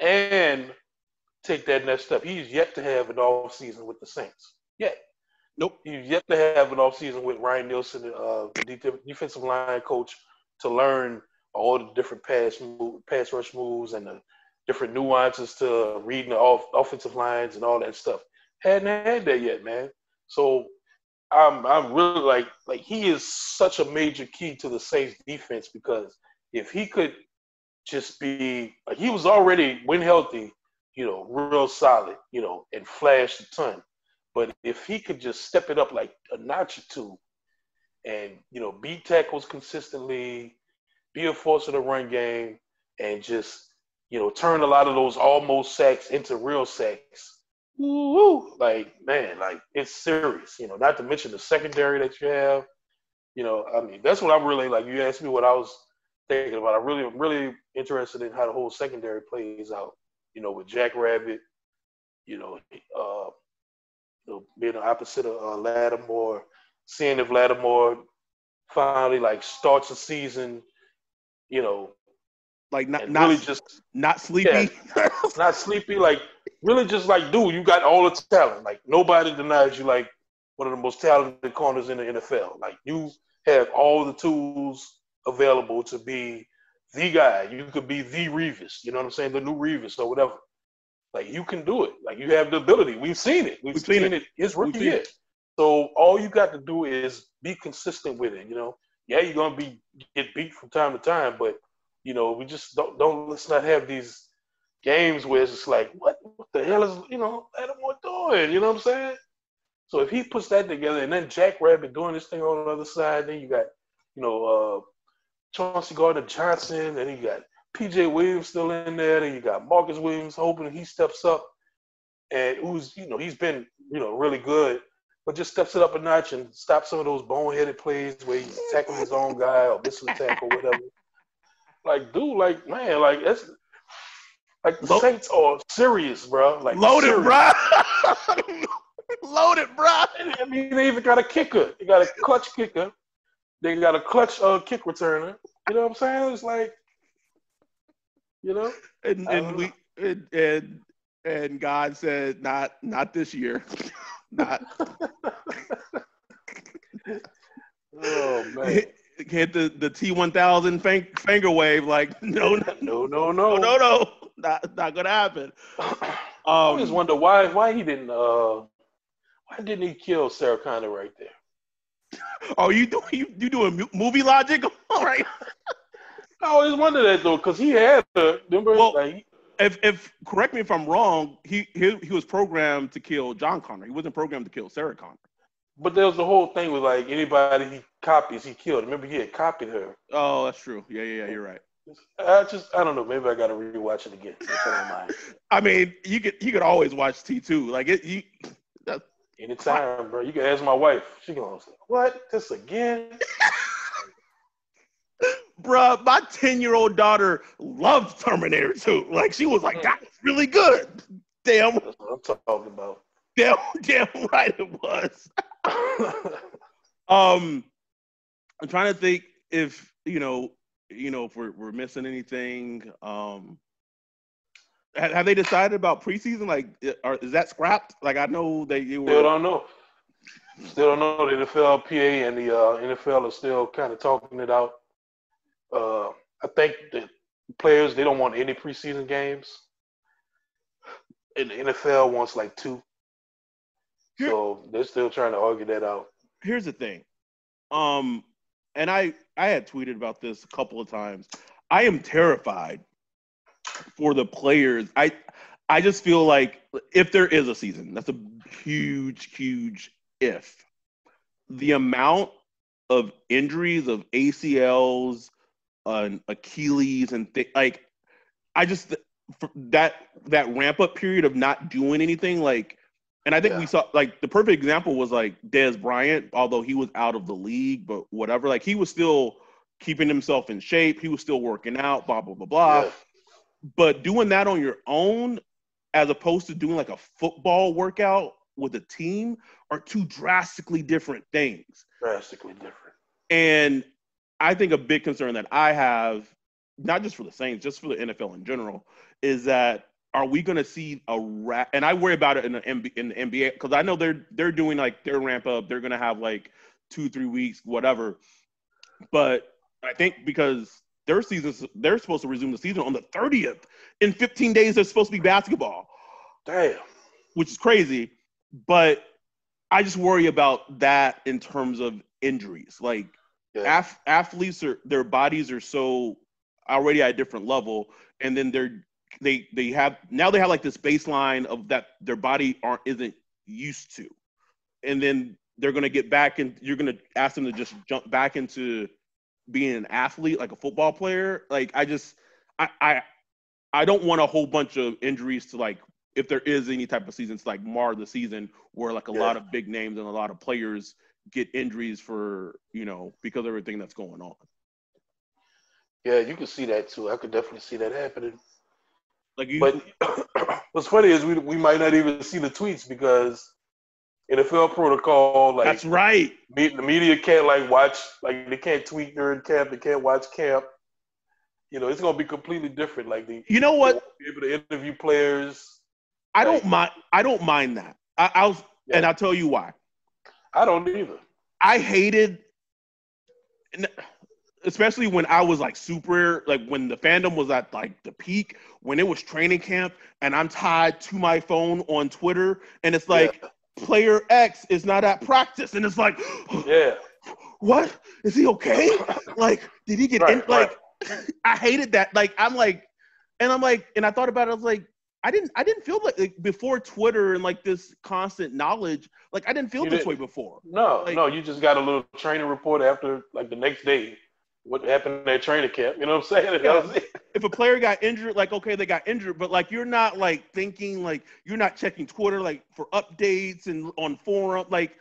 and take that next step. He's yet to have an off season with the Saints. Yet. Nope. He's yet to have an off season with Ryan Nielsen, uh, defensive line coach, to learn all the different pass move, pass rush moves and the different nuances to reading the off, offensive lines and all that stuff. Hadn't had that yet, man. So I'm I'm really like like he is such a major key to the Saints defense because if he could just be like he was already when healthy, you know, real solid, you know, and flashed a ton. But if he could just step it up like a notch or two, and you know, beat tackles consistently, be a force of the run game, and just you know, turn a lot of those almost sacks into real sacks. Woo! Like man, like it's serious. You know, not to mention the secondary that you have. You know, I mean, that's what I'm really like. You asked me what I was thinking about. I'm really, really interested in how the whole secondary plays out. You know, with Jack Rabbit, you know, uh, you know, being the opposite of uh, Lattimore, seeing if Lattimore finally like starts the season, you know, like not not really just not sleepy, yeah, not sleepy, like really just like, dude, you got all the talent. Like nobody denies you like one of the most talented corners in the NFL. Like you have all the tools available to be the guy. You could be the Revis. You know what I'm saying? The new Revis or whatever. Like you can do it. Like you have the ability. We've seen it. We've, We've seen, seen, it. It's rookie year. So all you got to do is be consistent with it. You know, yeah, you're gonna be get beat from time to time, but you know, we just don't don't let's not have these games where it's just like, what what the hell is you know Lattimore doing? You know what I'm saying? So if he puts that together, and then Jack Rabbit doing this thing on the other side, then you got you know uh, Chauncey Gardner Johnson, and you got PJ Williams still in there. Then you got Marcus Williams hoping he steps up, and who's you know he's been you know really good, but just steps it up a notch and stops some of those boneheaded plays where he's tackling his own guy or missing a tackle or whatever. Like, dude, like man, like that's like the Saints are serious, bro. Like loaded, serious. bro. loaded, bro. I mean, they even got a kicker. They got a clutch kicker. They got a clutch uh, kick returner. You know what I'm saying? It's like, you know, and and we and, and and God said, not not this year, not. oh man hit the the T1000 finger wave. Like no, no, no, no, no, no, no, not not gonna happen. Um, I just wonder why why he didn't uh why didn't he kill Sarah Connor right there? Oh, you doing you, you doing movie logic? All right. I always wonder that though, because he had the Remember, well, like, if if correct me if I'm wrong, he, he he was programmed to kill John Connor. He wasn't programmed to kill Sarah Connor. But there was the whole thing with like anybody he copies, he killed. Remember, he had copied her. Oh, that's true. Yeah, yeah, yeah. You're right. I just I don't know. Maybe I got to rewatch it again. I mean, you could you could always watch T two. Like it, you Anytime, bro. You can ask my wife. She gonna say, "What? This again?" Bruh, my 10 year old daughter loved Terminator 2. Like, she was like, that's really good. Damn. That's what I'm talking about. Damn, damn right it was. um, I'm trying to think if, you know, you know, if we're, we're missing anything. Um, have they decided about preseason? Like, are, is that scrapped? Like, I know that you were. Still don't know. Still don't know. The NFLPA and the uh, NFL are still kind of talking it out. Uh, I think the players they don't want any preseason games. and the NFL wants like two. Here- so they're still trying to argue that out. here's the thing. Um, and I I had tweeted about this a couple of times. I am terrified for the players. I I just feel like if there is a season, that's a huge, huge if. The amount of injuries of ACLs, uh, Achilles, and th- like, I just that that ramp up period of not doing anything, like, and I think we saw like the perfect example was like Dez Bryant, although he was out of the league, but whatever, like he was still keeping himself in shape, he was still working out, blah blah blah blah. Yeah. but doing that on your own as opposed to doing like a football workout with a team are two drastically different things. Drastically different. and i think a big concern that i have not just for the saints just for the nfl in general is that are we going to see a rat and i worry about it in the, MB, in the nba because i know they're they're doing like their ramp up they're going to have like two three weeks whatever but i think because their seasons they're supposed to resume the season on the 30th in 15 days there's supposed to be basketball Damn. which is crazy but i just worry about that in terms of injuries like Yeah. ath- athletes are their bodies are so already at a different level and then they're they they have now they have like this baseline of that their body aren't isn't used to and then they're going to get back and you're going to ask them to just jump back into being an athlete like a football player like i just i i, I don't want a whole bunch of injuries to like if there is any type of season to like mar the season where like a Yeah. lot of big names and a lot of players get injuries for you know because of everything that's going on Yeah, you can see that too. I could definitely see that happening. Like you But what's funny is we we might not even see the tweets because NFL protocol, like that's right me, the media can't like watch, like they can't tweet during camp, they can't watch camp. You know, it's gonna be completely different. Like the you know what be able to interview players. i don't mind i don't mind that i i was and i'll tell you why I don't either. I hated, especially when I was like super, like when the fandom was at like the peak, when it was training camp, and I'm tied to my phone on Twitter, and it's like player X is not at practice, and it's like, Yeah, what is he okay? Like, did he get in? Right, Like, I hated that. Like, I'm like, and I'm like, and I thought about it. I was like. I didn't. I didn't feel like, like before Twitter and like this constant knowledge. Like I didn't feel You this didn't. way before. no, Like- no, you just got a little training report after like the next day. What happened at training camp? You know what I'm saying? Was if a player got injured, like okay, they got injured, but like you're not like thinking like you're not checking Twitter like for updates and on forum like.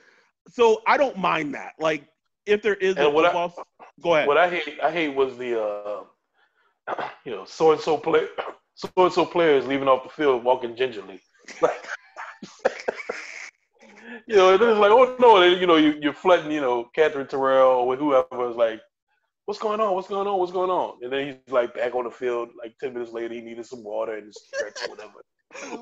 So I don't mind that. Like if there is a And what I- go ahead. What I hate, I hate was the, uh, you know, so and so play, so and so players leaving off the field walking gingerly, like, you know, it's like, oh no, you know, you, you're flooding, you know, Katherine Terrell or whoever is like, what's going on, what's going on, what's going on, and then he's like back on the field, like ten minutes later, he needed some water and stretch or whatever.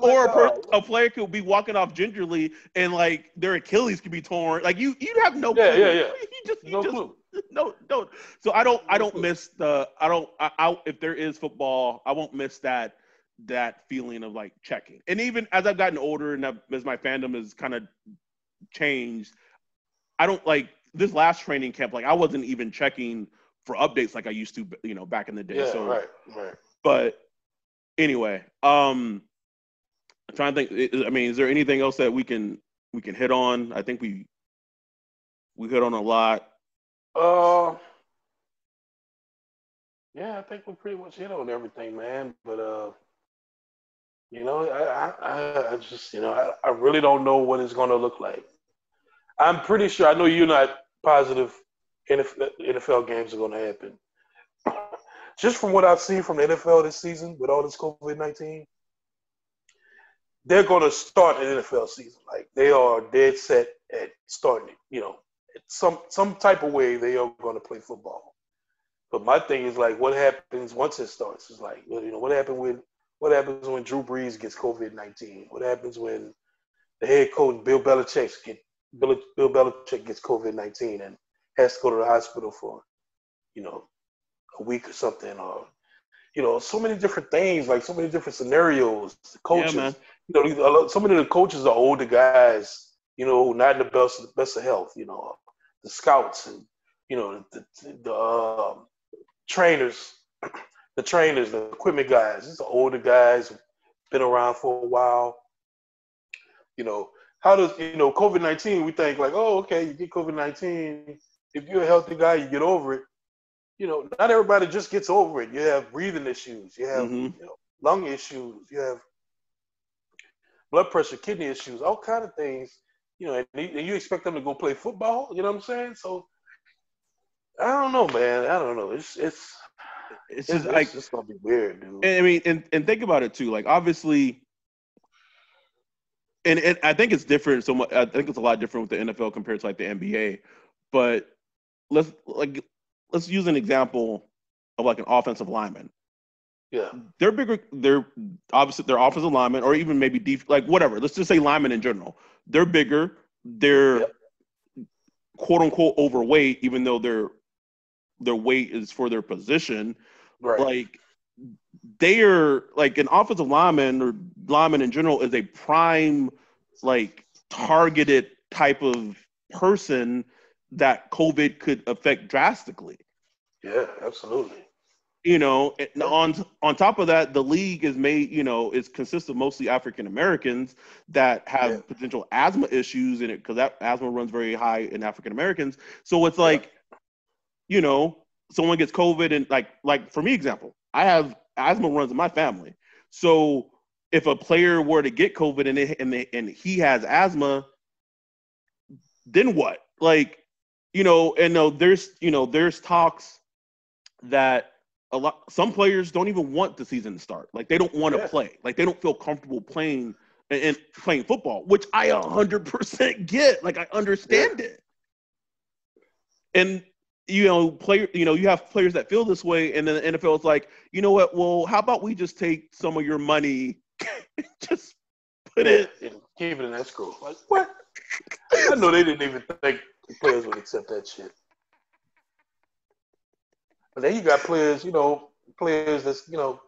Oh or a, Oh person, a player could be walking off gingerly and like their Achilles could be torn. Like you, you have no. Yeah, clue. yeah, yeah. You just, you no just, clue. no, don't. So I don't, I don't clue. miss the, I don't, I, I, if there is football, I won't miss that, that feeling of like checking. And even as I've gotten older and I've, as my fandom has kind of changed, I don't like this last training camp. Like I wasn't even checking for updates like I used to, you know, back in the day. Yeah, so, right, right. but anyway, um, I'm trying to think. I- mean, is there anything else that we can we can hit on? I think we we hit on a lot. Uh, yeah, I think we pretty much hit on everything, man. But uh, you know, I I, I- I just you know I, I really don't know what it's gonna look like. I'm pretty sure. I know you're not positive. NFL, games are gonna happen. Just from what I've seen from the NFL this season, with all this COVID nineteen, they're gonna start an NFL season. Like they are dead set at starting it. You know, some some type of way they are going to play football. But my thing is like, what happens once it starts? Is like, you know, what happened with what happens when Drew Brees gets COVID nineteen? What happens when the head coach Bill Belichick get Bill, Bill Belichick gets COVID nineteen and has to go to the hospital for, you know, a week or something, or you know, so many different things, like so many different scenarios. The coaches, man. you know, some of the coaches are older guys, you know, not in the best best of health. You know, the scouts and you know the the, the uh, trainers, the trainers, the equipment guys. These are older guys, been around for a while. You know, how does you know COVID nineteen? We think like, oh, okay, you get COVID nineteen. If you're a healthy guy, you get over it. You know, not everybody just gets over it. You have breathing issues. You have mm-hmm. you know, lung issues. You have blood pressure, kidney issues, all kind of things. You know, and, and you expect them to go play football. You know what I'm saying? So I don't know, man. I don't know. It's it's it's just it's, like it's gonna be weird, dude. I mean, and and think about it too. Like obviously, and, and I think it's different. So much, I think it's a lot different with the NFL compared to like the NBA. But let's like let's use an example of like an offensive lineman. Yeah, they're bigger. They're obviously they're offensive linemen, or even maybe def- like whatever. Let's just say linemen in general. They're bigger. They're yep. quote unquote overweight, even though their their weight is for their position. Right. Like they are like an offensive lineman or lineman in general is a prime like targeted type of person that COVID could affect drastically. Yeah, absolutely. You know, on on top of that, the league is made. You know, is consists of mostly African Americans that have yeah. potential asthma issues in it because that asthma runs very high in African Americans. So it's like, yeah. you know, someone gets COVID and like like for me example, I have asthma runs in my family. So if a player were to get COVID and they, and they, and he has asthma, then what? Like, you know, and no, there's you know there's talks that a lot some players don't even want the season to start. Like they don't want to yeah. play. Like they don't feel comfortable playing and, and playing football, which I hundred percent get. Like I understand yeah. it. And you know, player, you know, you have players that feel this way, and then the NFL is like, you know what? Well, how about we just take some of your money, and just put yeah, it, keep it in escrow. Like what? I know they didn't even think the players would accept that shit. But then you got players, you know, players that's you know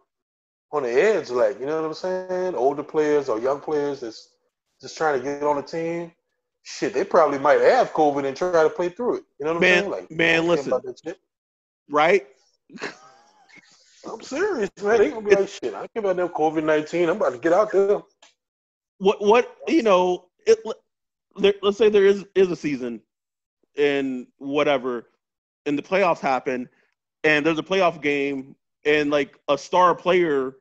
on the edge, like you know what I'm saying, older players or young players that's just trying to get on the team shit, they probably might have COVID and try to play through it. You know what man, I'm saying? Like, man, listen, right? I'm serious, man. They gonna be like, shit. I care about them COVID nineteen. I'm about to get out there. What? What? You know, it, let's say there is is a season, and whatever, and the playoffs happen, and there's a playoff game, and like a star player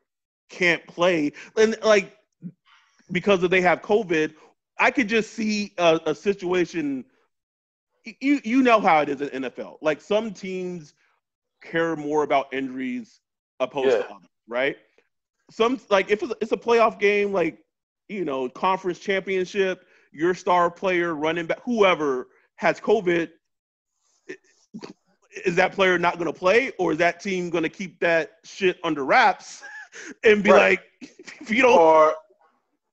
can't play, and like because they have COVID, I could just see a, a situation. You you know how it is in NFL. Like some teams care more about injuries opposed yeah. to others, right? Some like if it's a, it's a playoff game, like you know, conference championship, your star player, running back, whoever has COVID, is that player not going to play, or is that team going to keep that shit under wraps and be right. like, if you don't, or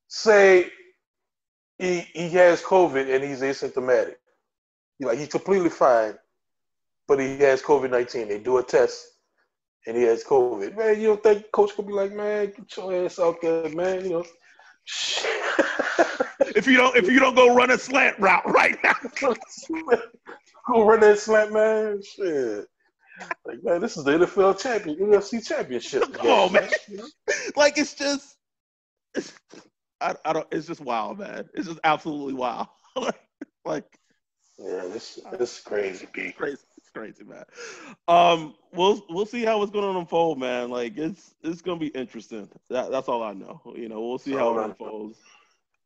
say he he has COVID and he's asymptomatic. He, like he's completely fine, but he has COVID nineteen. They do a test and he has COVID. Man, you don't think coach could be like, man, get your ass out there, man. You know. if you don't if you don't go run a slant route right now. go run that slant, man. Shit. Like, man, this is the NFL champion, NFC championship. Oh man. like it's just it's, I, I don't. It's just wild, man. It's just absolutely wild. like, like, yeah, this this is crazy, Pete. Crazy, it's crazy, man. Um, we'll we'll see how it's going to unfold, man. Like, it's it's going to be interesting. That, that's all I know. You know, we'll see how it unfolds.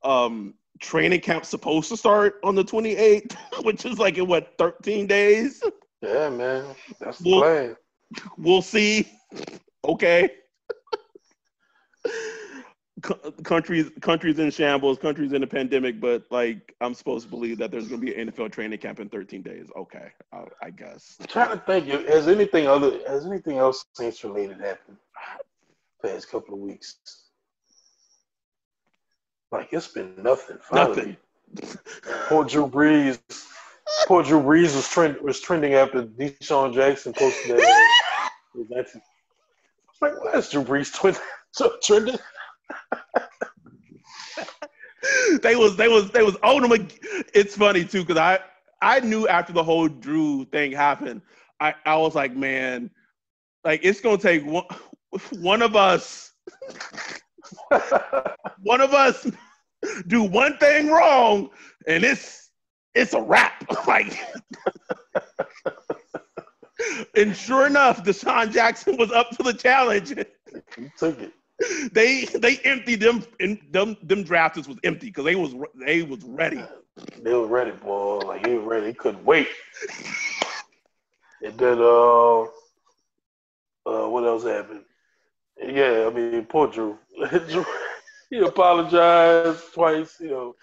Um, training camp's supposed to start on the 28th, which is like in what 13 days. Yeah, man, that's the we'll, plan. We'll see. Okay countries countries in shambles, countries in a pandemic, but like I'm supposed to believe that there's going to be an NFL training camp in 13 days. Okay, I, I guess. I'm trying to think, has anything other has anything else Saints related happened past couple of weeks? Like it's been nothing. Finally. Nothing. poor Drew Brees. Poor Drew Brees was trend was trending after DeSean Jackson posted that. Uh, like, why is Drew Brees trending? trending? they was they was they was owning him. It's funny too because I I knew after the whole Drew thing happened, I I was like, man, like it's gonna take one one of us, one of us do one thing wrong, and it's it's a wrap. like, and sure enough, DeSean Jackson was up to the challenge. He took it. They they emptied them and them them drafters was empty because they was they was ready. They was ready, boy. Like he was ready. He couldn't wait. and then uh uh what else happened? Yeah, I mean poor Drew. He apologized twice, you know.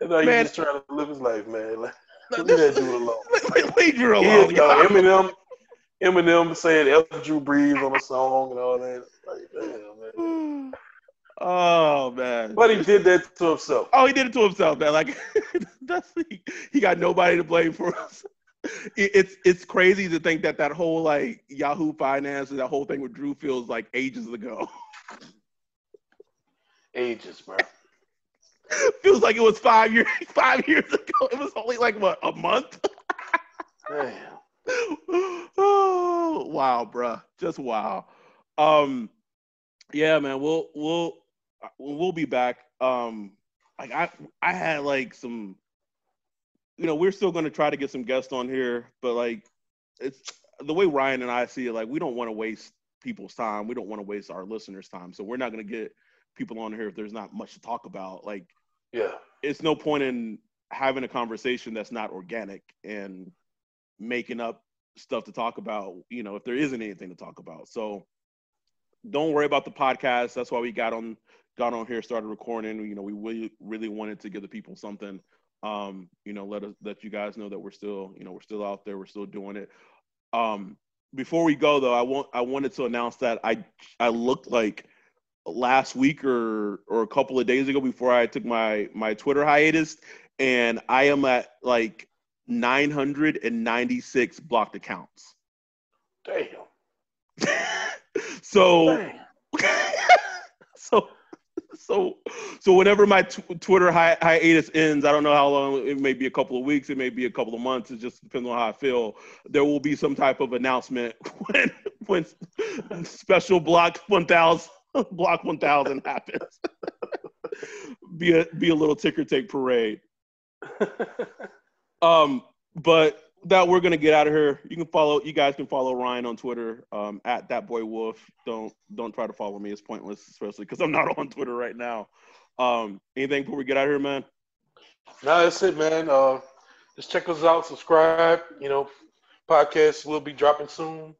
And now he's just trying to live his life, man. Like, leave that dude alone. Leave- He alone. is, uh. Eminem, Eminem saying F Drew Brees on a song and all that. Like, damn, man. Oh man. But he did that to himself. Oh, he did it to himself, man. Like that's he, he got nobody to blame for us. It, it's it's crazy to think that that whole like Yahoo Finance and that whole thing with Drew feels like ages ago. Ages, bro. feels like it was five years five years ago. It was only like what a month. Damn. oh wow, bro. Just wow. Um, yeah, man. We'll we'll we'll be back. Um, like I I had like some, you know, we're still going to try to get some guests on here, but like it's the way Ryan and I see it. Like we don't want to waste people's time. We don't want to waste our listeners' time. So we're not going to get people on here if there's not much to talk about. Like Yeah. it's no point in having a conversation that's not organic and making up stuff to talk about, you know, if there isn't anything to talk about. So don't worry about the podcast. That's why we got on got on here, started recording. You know, we really really wanted to give the people something. Um, you know, let us let you guys know that we're still, you know, we're still out there, we're still doing it. Um, before we go though, I want I wanted to announce that I I looked like last week or or a couple of days ago before I took my my Twitter hiatus, and I am at like 996 blocked accounts. Damn. so Damn. so so so whenever my tw- Twitter hi- hiatus ends, I don't know how long. It may be a couple of weeks. It may be a couple of months. It just depends on how I feel. There will be some type of announcement when when special block 1000 block 1000 happens. be a be a little ticker tape parade. Um, but that we're gonna get out of here. You can follow. You guys can follow Ryan on Twitter um, at that boy Wolf. Don't don't try to follow me. It's pointless, especially because I'm not on Twitter right now. Um, anything before we get out of here, man? No, that's it, man. Uh, just check us out, subscribe. You know, podcasts will be dropping soon.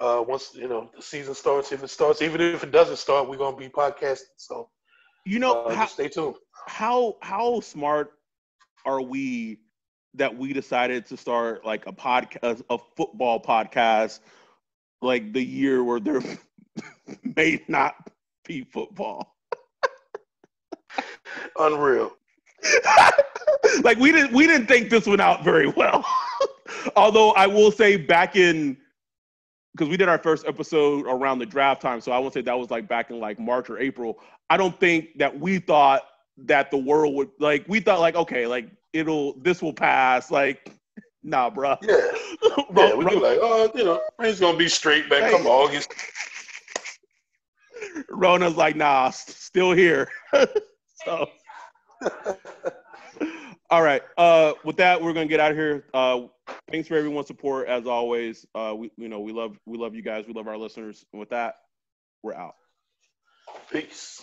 Uh, once you know the season starts, if it starts, even if it doesn't start, we're gonna be podcasting. So You know uh, how stay tuned. how how smart are we that we decided to start like a podcast, a football podcast, like the year where there may not be football. Unreal. like we didn't we didn't think this one out very well. Although I will say back in because we did our first episode around the draft time, so I won't say that was like back in like March or April. I don't think that we thought that the world would like we thought like okay like it'll this will pass like nah bruh. Yeah, yeah. We do like, oh, you know, it's gonna be straight back come Hey. August. Rona's like nah still here. so all right. Uh, with that, we're gonna get out of here. Uh, thanks for everyone's support as always. Uh, we you know we love we love you guys. We love our listeners. And with that, we're out. Peace.